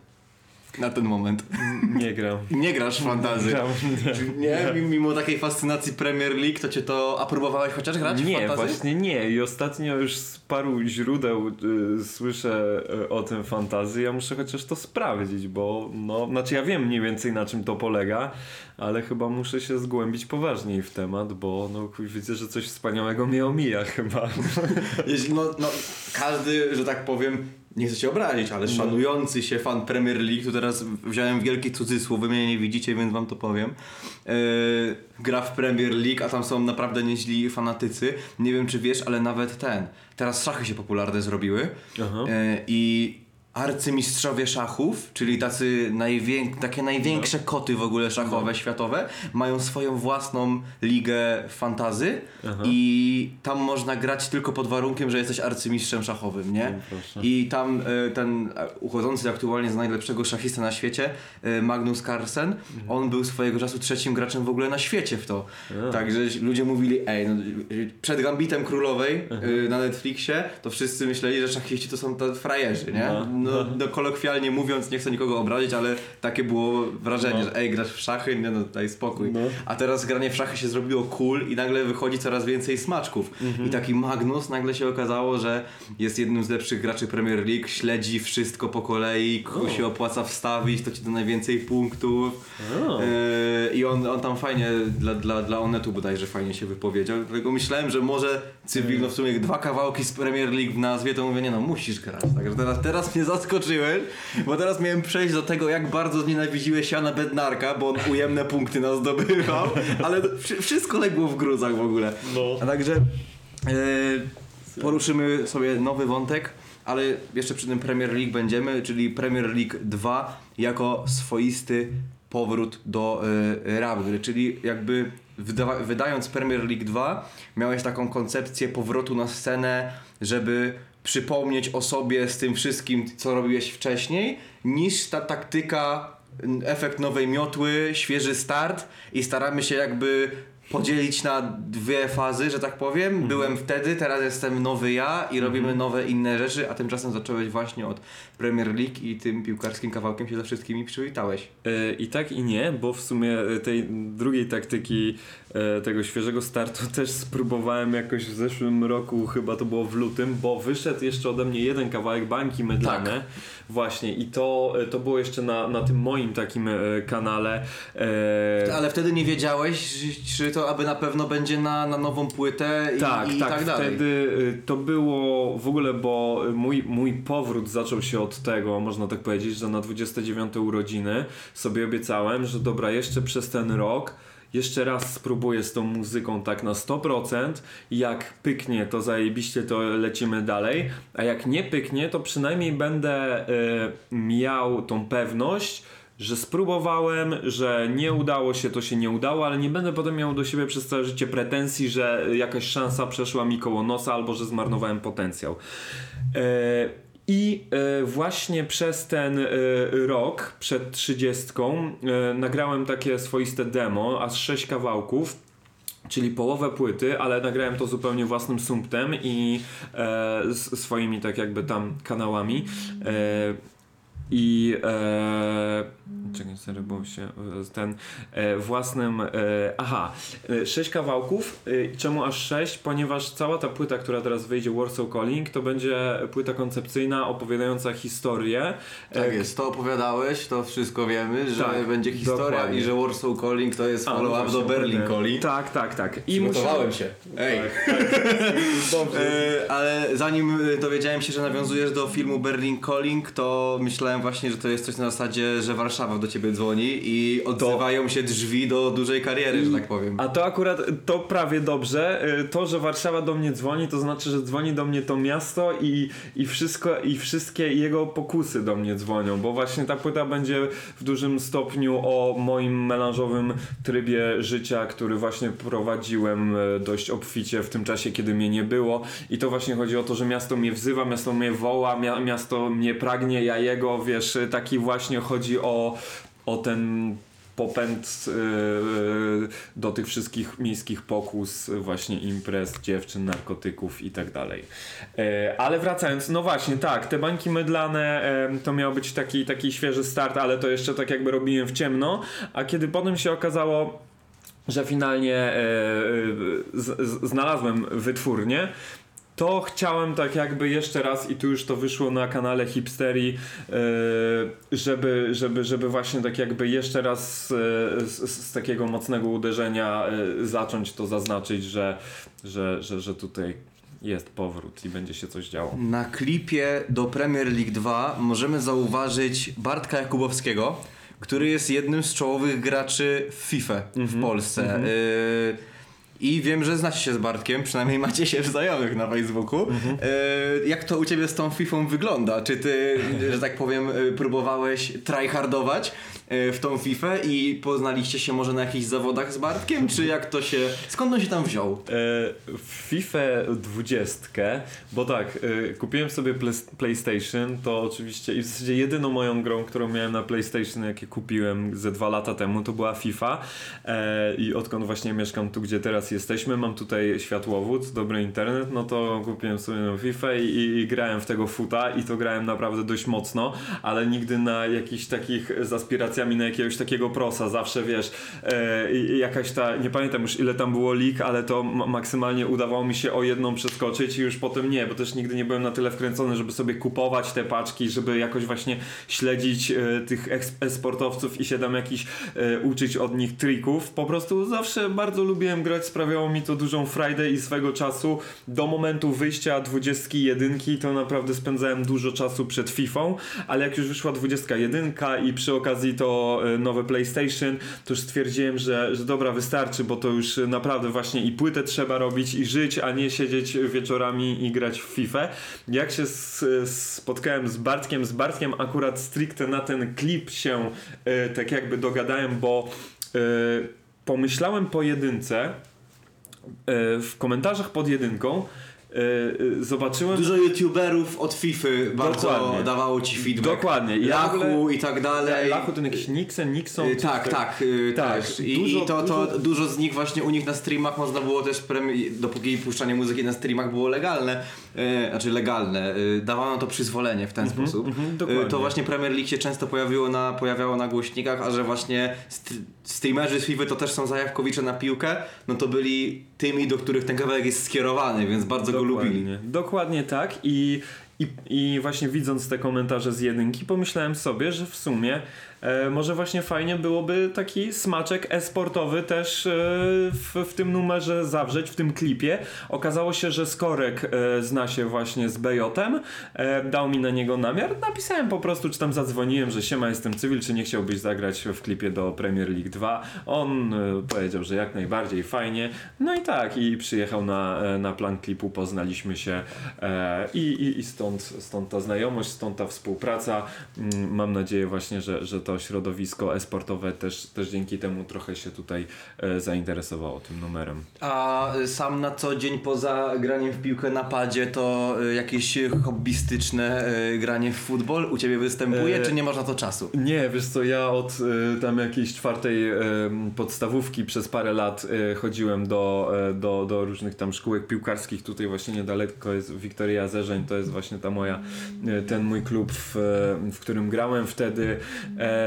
Na ten moment. Nie gram. Nie grasz w fantazy. Gram, Nie, mi- mimo takiej fascynacji Premier League, to cię to. A próbowałeś chociaż grać w Nie, fantazy? właśnie nie. I ostatnio już z paru źródeł y, słyszę y, o tym fantazji. Ja muszę chociaż to sprawdzić, bo no, znaczy ja wiem mniej więcej na czym to polega, ale chyba muszę się zgłębić poważniej w temat, bo no, widzę, że coś wspaniałego mnie omija chyba. *laughs* Jeśli, no, no, każdy, że tak powiem, nie chcę się obrazić, No. ale szanujący się fan Premier League, tu teraz wziąłem wielki cudzysłów, wy mnie nie widzicie, więc wam to powiem. Yy, gra w Premier League, a tam są naprawdę nieźli fanatycy. Nie wiem, czy wiesz, ale nawet ten. Teraz szachy się popularne zrobiły. Yy, I arcymistrzowie szachów, czyli tacy najwię- takie największe No. koty w ogóle szachowe, światowe, mają swoją własną ligę fantazy Aha. i tam można grać tylko pod warunkiem, że jesteś arcymistrzem szachowym, nie? No. I tam e, ten e, uchodzący aktualnie za najlepszego szachista na świecie, e, Magnus Carlsen, Mhm. on był swojego czasu trzecim graczem w ogóle na świecie w to. A. Także ludzie mówili, ej, no, przed Gambitem Królowej e, na Netflixie, to wszyscy myśleli, że szachiści to są te frajerzy, nie? No. No, *laughs* no kolokwialnie mówiąc, nie chcę nikogo obrazić, ale takie było wrażenie, No. że ej, grasz w szachy, nie no, daj spokój. No. A teraz granie w szachy się zrobiło cool i nagle wychodzi coraz więcej smaczków. Mhm. I taki Magnus nagle się okazało, że jest jednym z lepszych graczy Premier League, śledzi wszystko po kolei, kogo O. się opłaca wstawić, to ci da najwięcej punktów. Yy, I on, on tam fajnie, dla, dla, dla Onetu bodajże fajnie się wypowiedział. Dlatego myślałem, że może cywil, no w sumie dwa kawałki z Premier League w nazwie, to mówię, nie no, musisz grać. Także teraz, teraz mnie zaskoczyłeś, bo teraz miałem przejść do tego, jak bardzo znienawidziłeś Jana Bednarka, bo on ujemne punkty nas zdobywał, ale wszy- wszystko legło w gruzach w ogóle. No. A także e, poruszymy sobie nowy wątek, ale jeszcze przy tym Premier League będziemy, czyli Premier League 2 jako swoisty powrót do e, rap gry, czyli jakby wyda- wydając Premier League 2 miałeś taką koncepcję powrotu na scenę, żeby przypomnieć o sobie z tym wszystkim, co robiłeś wcześniej, niż ta taktyka, efekt nowej miotły, świeży start i staramy się jakby podzielić na dwie fazy, że tak powiem. Byłem wtedy, teraz jestem nowy ja i robimy nowe inne rzeczy, a tymczasem zacząłeś właśnie od Premier League i tym piłkarskim kawałkiem się ze wszystkimi przywitałeś. E, I tak i nie, bo w sumie tej drugiej taktyki, tego świeżego startu też spróbowałem jakoś w zeszłym roku, chyba to było w lutym, bo wyszedł jeszcze ode mnie jeden kawałek bańki mydlane. Tak. Właśnie i to, e, to było jeszcze na, na tym moim takim e, kanale. E, Ale wtedy nie wiedziałeś, czy to aby na pewno będzie na, na nową płytę i tak, i tak, tak dalej. wtedy to było w ogóle, bo mój, mój powrót zaczął się od tego, można tak powiedzieć, że na 29 urodziny sobie obiecałem, że dobra, jeszcze przez ten rok jeszcze raz spróbuję z tą muzyką tak na 100%. Jak pyknie, to zajebiście, to lecimy dalej. A jak nie pyknie, to przynajmniej będę y, miał tą pewność, że spróbowałem, że nie udało się, to się nie udało, ale nie będę potem miał do siebie przez całe życie pretensji, że jakaś szansa przeszła mi koło nosa albo że zmarnowałem potencjał. E, I e, właśnie przez ten e, rok, przed 30, e, nagrałem takie swoiste demo, aż 6 kawałków. Czyli połowę płyty, ale nagrałem to zupełnie własnym sumptem i z swoimi tak jakby tam kanałami. I e, czekaj, sorry, bo się e, ten e, własnym e, aha, e, sześć kawałków. E, czemu aż sześć? Ponieważ cała ta płyta, która teraz wyjdzie Warsaw Calling, to będzie płyta koncepcyjna opowiadająca historię. Tak jest, to opowiadałeś, to wszystko wiemy, że Tak, będzie historia dokładnie. i że Warsaw Calling to jest no follow-up do Berlin. Calling. Tak, tak, tak. I Przygotowałem musimy- się. Ej. *laughs* Dobrze. E, ale zanim dowiedziałem się, że nawiązujesz do filmu Berlin Calling, to myślałem właśnie, że to jest coś na zasadzie, że Warszawa do ciebie dzwoni i odzywają się drzwi do dużej kariery, że tak powiem. A to akurat, to prawie dobrze. Y, To, że Warszawa do mnie dzwoni, to znaczy, że dzwoni do mnie to miasto i, i wszystko, i wszystkie jego pokusy do mnie dzwonią, bo właśnie ta płyta będzie w dużym stopniu o moim melanżowym trybie życia, który właśnie prowadziłem e, dość obficie w tym czasie, kiedy mnie nie było. I to właśnie chodzi o to, że miasto mnie wzywa, miasto mnie woła, mia miasto mnie pragnie, ja jego, wiesz, taki właśnie chodzi o, o ten popęd yy, do tych wszystkich miejskich pokus, właśnie imprez, dziewczyn, narkotyków i tak dalej. E, ale wracając, no właśnie, tak, te bańki mydlane e, to miał być taki, taki świeży start, ale to jeszcze tak jakby robiłem w ciemno, a kiedy potem się okazało, że finalnie z, z, znalazłem wytwórnię, to chciałem tak jakby jeszcze raz i tu już to wyszło na kanale Hipsterii, e, żeby, żeby, żeby właśnie tak jakby jeszcze raz e, z, z takiego mocnego uderzenia e, zacząć to zaznaczyć, że, że, że, że tutaj jest powrót i będzie się coś działo. Na klipie do Premier League 2 możemy zauważyć Bartka Jakubowskiego, który jest jednym z czołowych graczy w FIFA w Polsce. Y, I wiem, że znacie się z Bartkiem, przynajmniej *laughs* macie się w znajomych na Facebooku. Y, jak to u ciebie z tą FIFA wygląda? Czy ty, *laughs* że tak powiem, y, próbowałeś tryhardować y, w tą FIFA i poznaliście się może na jakichś zawodach z Bartkiem? Czy jak to się... Skąd on się tam wziął? E, FIFA 20, bo tak, e, kupiłem sobie PlayStation, to oczywiście i w zasadzie jedyną moją grą, którą miałem na PlayStation, jakie kupiłem ze dwa lata temu, to była FIFA e, i odkąd właśnie mieszkam tu, gdzie teraz jesteśmy, mam tutaj światłowód, dobry internet, no to kupiłem sobie FIFA i, i, grałem w tego futa i to grałem naprawdę dość mocno, ale nigdy na jakichś takich z aspiracjami na jakiegoś takiego prosa, zawsze wiesz, e, jakaś ta, nie pamiętam już ile tam było lig, ale to ma- maksymalnie udawało mi się o jedną przeskoczyć i już potem nie, bo też nigdy nie byłem na tyle wkręcony, żeby sobie kupować te paczki, żeby jakoś właśnie śledzić e, tych e-sportowców i się tam jakiś e, uczyć od nich trików. Po prostu zawsze bardzo lubiłem grać z sprawiało mi to dużą frajdę i swego czasu do momentu wyjścia 21 to naprawdę spędzałem dużo czasu przed FIFA, ale jak już wyszła 21 i przy okazji to e, nowe PlayStation, to już stwierdziłem, że, że dobra, wystarczy, bo to już naprawdę właśnie i płytę trzeba robić i żyć, a nie siedzieć wieczorami i grać w FIFA. Jak się s- spotkałem z Bartkiem, z Bartkiem akurat stricte na ten klip się e, tak jakby dogadałem, bo e, pomyślałem po jedynce, w komentarzach pod jedynką e, e, zobaczyłem... Dużo youtuberów od FIFA bardzo Dokładnie. dawało ci feedback. Dokładnie. W Lachu ogóle- i tak dalej. Lachu ten jakiś Nixon, Nixon. Y, coś Tak, tak- tak, y, Tak, też. I, dużo- i to, to dużo- z nich właśnie u nich na streamach można było też, dopóki puszczanie muzyki na streamach było legalne, y, znaczy legalne, y, dawano to przyzwolenie w ten sposób. mhm, Y, dokładnie. to właśnie Premier League się często pojawiło na, pojawiało na głośnikach, a że właśnie st- streamerzy z FIFA to też są zajawkowicze na piłkę, no to byli tymi, do których ten kawałek jest skierowany, więc bardzo go lubili. Dokładnie, dokładnie tak i, i, i właśnie widząc te komentarze z jedynki pomyślałem sobie, że w sumie e, może właśnie fajnie byłoby taki smaczek e-sportowy też e, w, w tym numerze zawrzeć, w tym klipie. Okazało się, że Skorek e, zna się właśnie z Bejotem, e, dał mi na niego namiar, napisałem po prostu, czy tam zadzwoniłem, że siema jestem cywil, czy nie chciałbyś zagrać w klipie do Premier League 2. On e, powiedział, że jak najbardziej fajnie. No i tak, i przyjechał na, e, na plan klipu, poznaliśmy się e, i, i, i stąd, stąd ta znajomość, stąd ta współpraca. Mm, Mam nadzieję właśnie, że, że to środowisko e-sportowe też, też dzięki temu trochę się tutaj e, zainteresowało tym numerem. A sam na co dzień poza graniem w piłkę na padzie to y, jakieś hobbystyczne y, granie w futbol u ciebie występuje, E, czy nie masz na to czasu? Nie, wiesz co, ja od tam jakiejś czwartej podstawówki przez parę lat chodziłem do, do, do różnych tam szkółek piłkarskich. Tutaj właśnie niedaleko jest Wiktoria Zerzeń, to jest właśnie ta moja, ten mój klub, w, w którym grałem wtedy. E,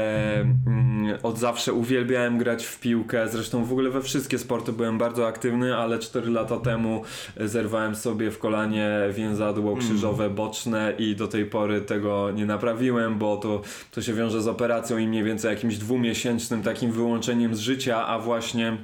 od zawsze uwielbiałem grać w piłkę, zresztą w ogóle we wszystkie sporty byłem bardzo aktywny, ale 4 lata temu zerwałem sobie w kolanie więzadło krzyżowe boczne i do tej pory tego nie naprawiłem, bo to, to się wiąże z operacją i mniej więcej jakimś dwumiesięcznym takim wyłączeniem z życia, a właśnie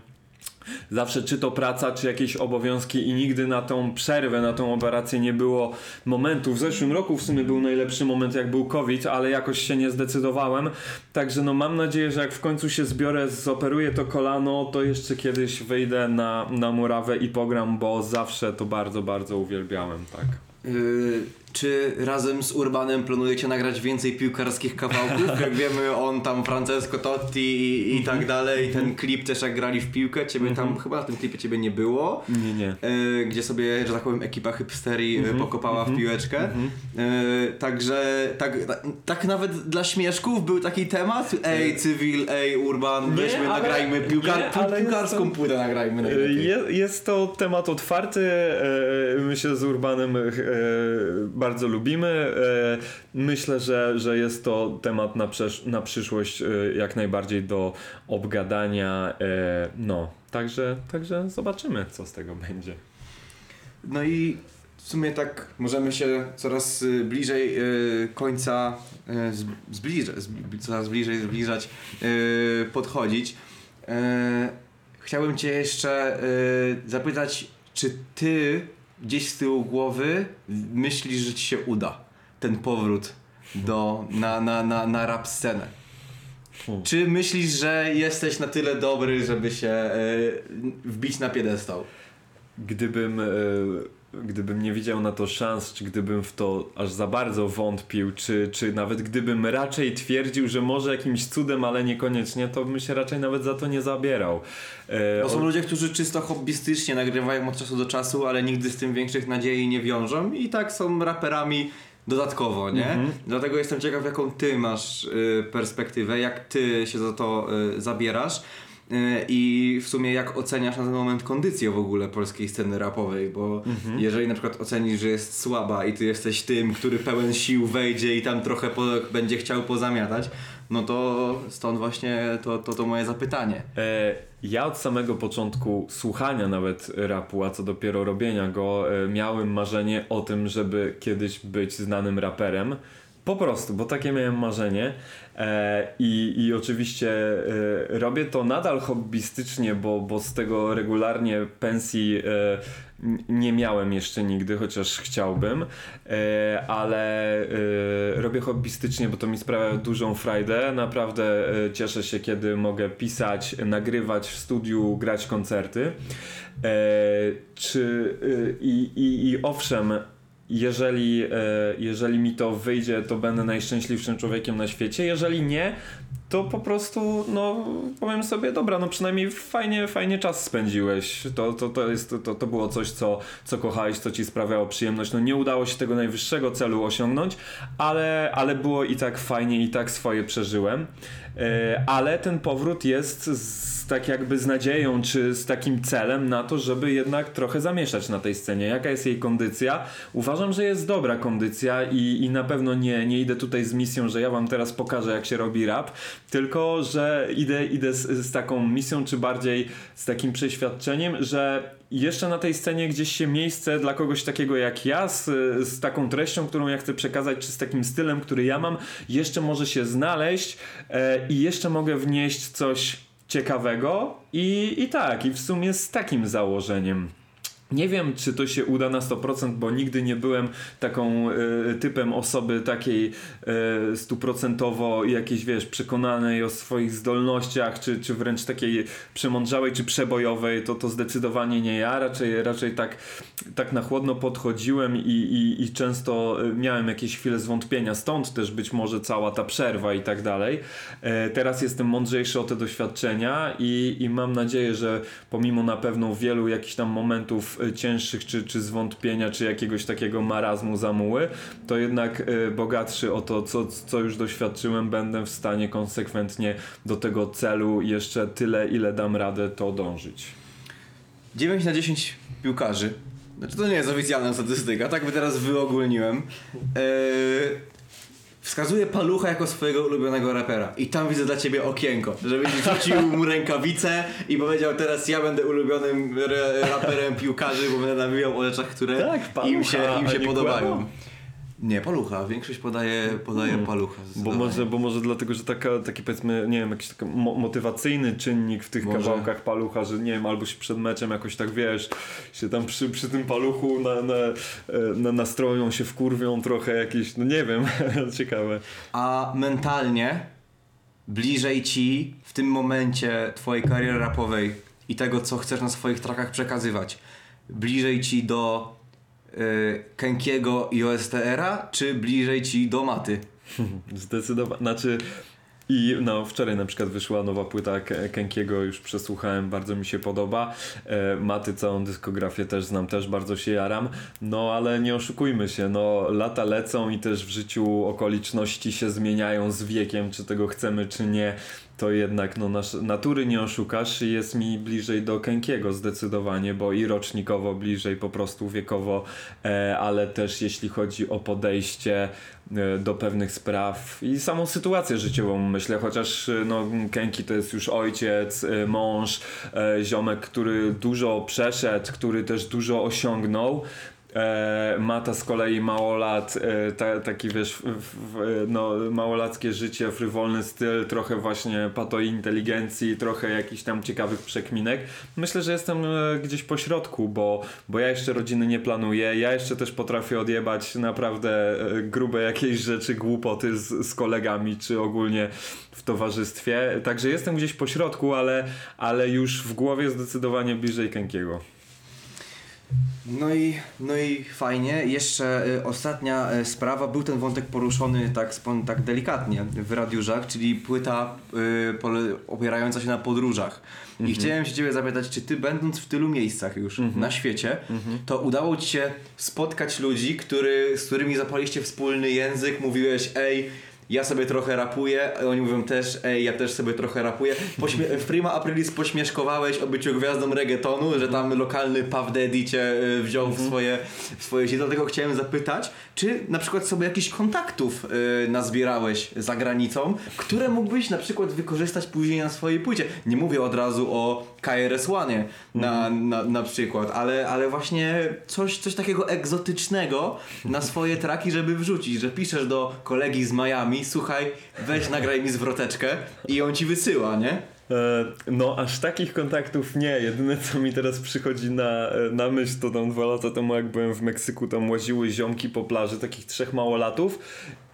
zawsze czy to praca, czy jakieś obowiązki i nigdy na tą przerwę, na tą operację nie było momentu. W zeszłym roku w sumie był najlepszy moment jak był COVID, ale jakoś się nie zdecydowałem. Także no mam nadzieję, że jak w końcu się zbiorę, zoperuję to kolano, to jeszcze kiedyś wyjdę na, na murawę i pogram, bo zawsze to bardzo, bardzo uwielbiałem, tak. Y, czy razem z Urbanem planujecie nagrać więcej piłkarskich kawałków? *laughs* Jak wiemy, on tam Francesco Totti i, i tak dalej. Ten klip też jak grali w piłkę, ciebie tam chyba na tym klipie ciebie nie było. Nie, nie. y, gdzie sobie, że tak powiem, ekipa hipsterii y, pokopała w piłeczkę. Y, także tak, tak, nawet dla śmieszków był taki temat. Ej, cywil, ej, urban, Nie, weźmy, ale- nagrajmy piłka, nie, piłkarską to- płytę, nagrajmy najlepiej. Je, jest to temat otwarty. e, My się z Urbanem e, bardzo lubimy. E, Myślę, że, że jest to temat na, przesz- na przyszłość e, jak najbardziej do obgadania. e, No, także, także zobaczymy, co z tego będzie. No i w sumie tak możemy się coraz y, bliżej y, końca y, zb- zbliżać, zb- coraz bliżej zbliżać, podchodzić. Chciałbym Cię jeszcze zapytać, czy Ty gdzieś z tyłu głowy myślisz, że Ci się uda ten powrót do, na, na, na, na rap scenę? Hmm. Czy myślisz, że jesteś na tyle dobry, żeby się y, wbić na piedestał? Gdybym, e, gdybym nie widział na to szans, czy gdybym w to aż za bardzo wątpił, czy, czy nawet gdybym raczej twierdził, że może jakimś cudem, ale niekoniecznie, to bym się raczej nawet za to nie zabierał. E, To są o- ludzie, którzy czysto hobbystycznie nagrywają od czasu do czasu, ale nigdy z tym większych nadziei nie wiążą i tak są raperami dodatkowo, nie? Mhm. Dlatego jestem ciekaw, jaką ty masz y, perspektywę, jak ty się za to y, zabierasz i w sumie jak oceniasz na ten moment kondycję w ogóle polskiej sceny rapowej, bo Mhm. jeżeli na przykład ocenisz, że jest słaba i ty jesteś tym, który pełen sił wejdzie i tam trochę po, będzie chciał pozamiatać, no to stąd właśnie to, to, to moje zapytanie. E, ja od samego początku słuchania nawet rapu, a co dopiero robienia go, e, miałem marzenie o tym, żeby kiedyś być znanym raperem. Po prostu, bo takie miałem marzenie e, i, i oczywiście e, robię to nadal hobbystycznie, bo, bo z tego regularnie pensji e, nie miałem jeszcze nigdy, chociaż chciałbym, e, ale e, robię hobbystycznie, bo to mi sprawia dużą frajdę. Naprawdę e, cieszę się, kiedy mogę pisać, nagrywać w studiu, grać koncerty. Czy i, i, i owszem, jeżeli, e, jeżeli mi to wyjdzie, to będę najszczęśliwszym człowiekiem na świecie. Jeżeli nie, to po prostu, no, powiem sobie, dobra, no przynajmniej fajnie, fajnie czas spędziłeś. To, to, to, jest, to, to było coś, co, co kochałeś, co ci sprawiało przyjemność. No nie udało się tego najwyższego celu osiągnąć, ale, ale było i tak fajnie, i tak swoje przeżyłem. E, ale ten powrót jest z, tak jakby z nadzieją, czy z takim celem na to, żeby jednak trochę zamieszać na tej scenie. Jaka jest jej kondycja? Uważam, że jest dobra kondycja i, i na pewno nie, nie idę tutaj z misją, że ja wam teraz pokażę, jak się robi rap, tylko że idę, idę z, z taką misją, czy bardziej z takim przeświadczeniem, że jeszcze na tej scenie gdzieś się miejsce dla kogoś takiego jak ja, z, z taką treścią, którą ja chcę przekazać, czy z takim stylem, który ja mam, jeszcze może się znaleźć e, i jeszcze mogę wnieść coś ciekawego i, i tak, i w sumie z takim założeniem. Nie wiem, czy to się uda na 100%, bo nigdy nie byłem taką y, typem osoby takiej y, stuprocentowo jakiejś, wiesz, przekonanej o swoich zdolnościach, czy, czy wręcz takiej przemądrzałej, czy przebojowej, to to zdecydowanie nie ja. Raczej, raczej tak, tak na chłodno podchodziłem i, i, i często y, miałem jakieś chwile zwątpienia, stąd też być może cała ta przerwa i tak dalej. E, teraz jestem mądrzejszy o te doświadczenia i, i mam nadzieję, że pomimo na pewno wielu jakichś tam momentów e, cięższych, czy, czy zwątpienia, czy jakiegoś takiego marazmu, zamuły, to jednak e, bogatszy o to, co, co już doświadczyłem, będę w stanie konsekwentnie do tego celu jeszcze tyle, ile dam radę, to dążyć. 9 na 10 piłkarzy. Znaczy to nie jest oficjalna statystyka, tak by teraz wyogólniłem. Eee, wskazuje Palucha jako swojego ulubionego rapera. I tam widzę dla ciebie okienko, żebyś rzucił mu *laughs* rękawice i powiedział teraz ja będę ulubionym re- raperem piłkarzy, bo będę nawijał o rzeczach, które Tak, Palucha, im się, im się podobają. Kłębo? Nie, Palucha. Większość podaje, podaje Palucha. Bo może, bo może dlatego, że taka, taki powiedzmy, nie wiem, jakiś taki mo- motywacyjny czynnik w tych Może. kawałkach palucha, że nie wiem, albo się przed meczem jakoś tak wiesz, się tam przy, przy tym paluchu na, na, na nastroją się wkurwią trochę jakieś, no nie wiem, *laughs* ciekawe. A mentalnie bliżej ci w tym momencie twojej kariery rapowej i tego, co chcesz na swoich trakach przekazywać, bliżej ci do y, Kenkiego i OSTR-a, czy bliżej ci do Maty? *laughs* Zdecydowanie, znaczy i no, wczoraj na przykład wyszła nowa płyta Ke- Kenkiego, już przesłuchałem, bardzo mi się podoba. E, Maty całą dyskografię też znam, też bardzo się jaram. No ale nie oszukujmy się, no lata lecą i też w życiu okoliczności się zmieniają z wiekiem, czy tego chcemy, czy nie. To jednak no, nasz, natury nie oszukasz jest mi bliżej do Kenkiego zdecydowanie, bo i rocznikowo bliżej po prostu wiekowo, e, ale też jeśli chodzi o podejście e, do pewnych spraw i samą sytuację życiową myślę, chociaż e, no, Kenki to jest już ojciec, mąż, ziomek, który dużo przeszedł, który też dużo osiągnął. E, Mata z kolei mało lat, e, ta, taki wiesz, w, w, no, małolackie życie, frywolny styl, trochę właśnie patoi inteligencji, trochę jakichś tam ciekawych przekminek. Myślę, że jestem e, gdzieś po środku, bo, bo ja jeszcze rodziny nie planuję, ja jeszcze też potrafię odjebać naprawdę e, grube jakieś rzeczy, głupoty z, z kolegami, czy ogólnie w towarzystwie. Także jestem gdzieś po środku, ale, ale już w głowie zdecydowanie bliżej Kenkiego. No i, no i fajnie. Jeszcze y, ostatnia y, sprawa. Był ten wątek poruszony tak, tak delikatnie w Radiu Żak, czyli płyta y, opierająca się na podróżach. I chciałem się ciebie zapytać, czy ty będąc w tylu miejscach już na świecie, to udało ci się spotkać ludzi, który, z którymi zapaliście wspólny język, mówiłeś, ej, ja sobie trochę rapuję, oni mówią też, ej, ja też sobie trochę rapuję. Pośmie- w Prima Aprilis pośmieszkowałeś o byciu gwiazdą reggaetonu, że tam lokalny Puff Daddy cię y, wziął w swoje, w swoje sieci. Dlatego chciałem zapytać, czy na przykład sobie jakichś kontaktów y, nazbierałeś za granicą, które mógłbyś na przykład wykorzystać później na swojej płycie. Nie mówię od razu o KRS-One na, na, na przykład, ale, ale właśnie coś, coś takiego egzotycznego na swoje traki, żeby wrzucić, że piszesz do kolegi z Miami, słuchaj, weź nagraj mi zwroteczkę i on ci wysyła, nie? E, No, aż takich kontaktów nie. Jedyne, co mi teraz przychodzi na, e, na myśl, to tam dwa lata temu, jak byłem w Meksyku, tam łaziły ziomki po plaży, takich trzech małolatów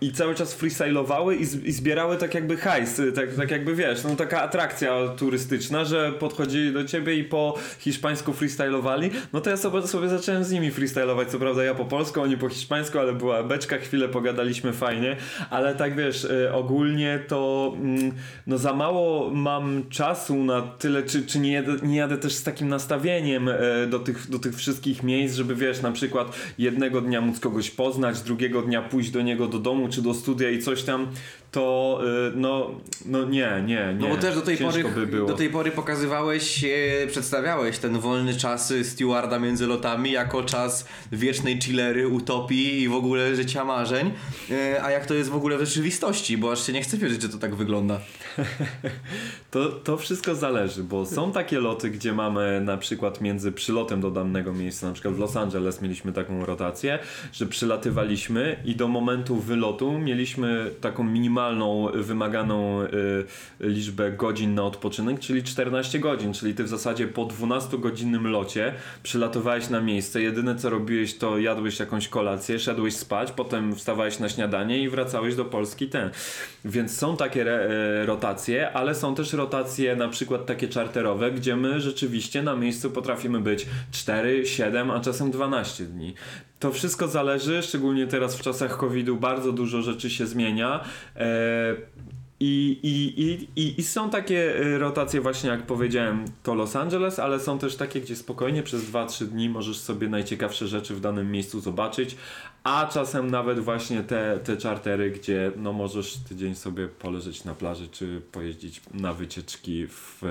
i cały czas freestylowały i, z, i zbierały tak jakby hajs, y, tak, tak jakby wiesz, no taka atrakcja turystyczna, że podchodzili do ciebie i po hiszpańsku freestylowali, no to ja sobie, sobie zacząłem z nimi freestylować, co prawda ja po polsku, oni po hiszpańsku, ale była beczka, chwilę pogadaliśmy fajnie, ale tak wiesz, y, ogólnie to mm, no za mało mam czasu na tyle, czy, czy nie, jadę, nie jadę też z takim nastawieniem e, do tych, do tych wszystkich miejsc, żeby wiesz, na przykład jednego dnia móc kogoś poznać, drugiego dnia pójść do niego do domu czy do studia i coś tam, to y, no, no nie, nie, nie. No bo też do tej Ciężko pory, by było. do tej pory pokazywałeś, e, przedstawiałeś ten wolny czas stewarda między lotami jako czas wiecznej chillery, utopii i w ogóle życia marzeń. E, a jak to jest w ogóle w rzeczywistości, bo aż się nie chce wierzyć, że to tak wygląda. *laughs* To, to wszystko zależy, bo są takie loty, gdzie mamy na przykład między przylotem do danego miejsca, na przykład w Los Angeles mieliśmy taką rotację, że przylatywaliśmy i do momentu wylotu mieliśmy taką minimalną, wymaganą y, liczbę godzin na odpoczynek, czyli 14 godzin, czyli ty w zasadzie po 12-godzinnym locie przylatowałeś na miejsce, jedyne co robiłeś to jadłeś jakąś kolację, szedłeś spać, potem wstawałeś na śniadanie i wracałeś do Polski ten. Więc są takie e, rotacje, ale są też rotacje na przykład takie czarterowe, gdzie my rzeczywiście na miejscu potrafimy być 4, 7, a czasem 12 dni. To wszystko zależy, szczególnie teraz w czasach COVID-u bardzo dużo rzeczy się zmienia. E, i, i, i, i, są takie e, rotacje właśnie jak powiedziałem to Los Angeles, ale są też takie, gdzie spokojnie przez 2-3 dni możesz sobie najciekawsze rzeczy w danym miejscu zobaczyć, a czasem nawet właśnie te, te czartery, gdzie no możesz tydzień sobie poleżeć na plaży, czy pojeździć na wycieczki w,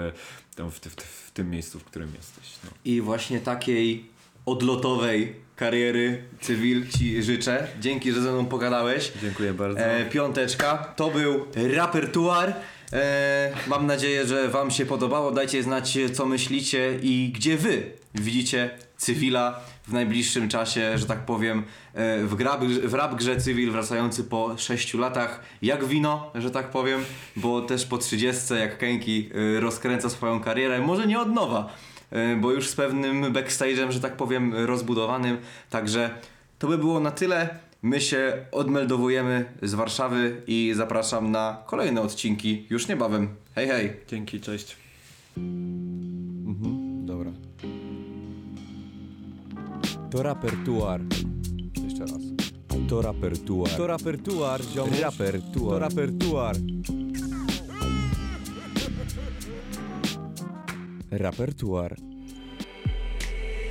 w, w, w, w tym miejscu, w którym jesteś. No. I właśnie takiej odlotowej kariery cywil ci życzę. Dzięki, że ze mną pogadałeś. Dziękuję bardzo. E, piąteczka. To był Rapertuar. E, mam nadzieję, że Wam się podobało. Dajcie znać, co myślicie i gdzie Wy widzicie cywila w najbliższym czasie, że tak powiem, e, w, grab, w rap grze cywil wracający po 6 latach, jak wino, że tak powiem, bo też po 30, jak Kenki e, rozkręca swoją karierę, może nie od nowa, bo już z pewnym backstage'em, że tak powiem, rozbudowanym. Także to by było na tyle. My się odmeldowujemy z Warszawy i zapraszam na kolejne odcinki już niebawem. Hej, hej! Dzięki, cześć. Dobra. To rapertuar. Jeszcze raz. To rapertuar. To rapertuar, ziomuś. Rapertuar. To rapertuar. Rapertuar.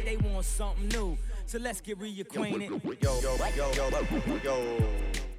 They want something new. So let's get reacquainted. yo, yo, yo, yo, yo.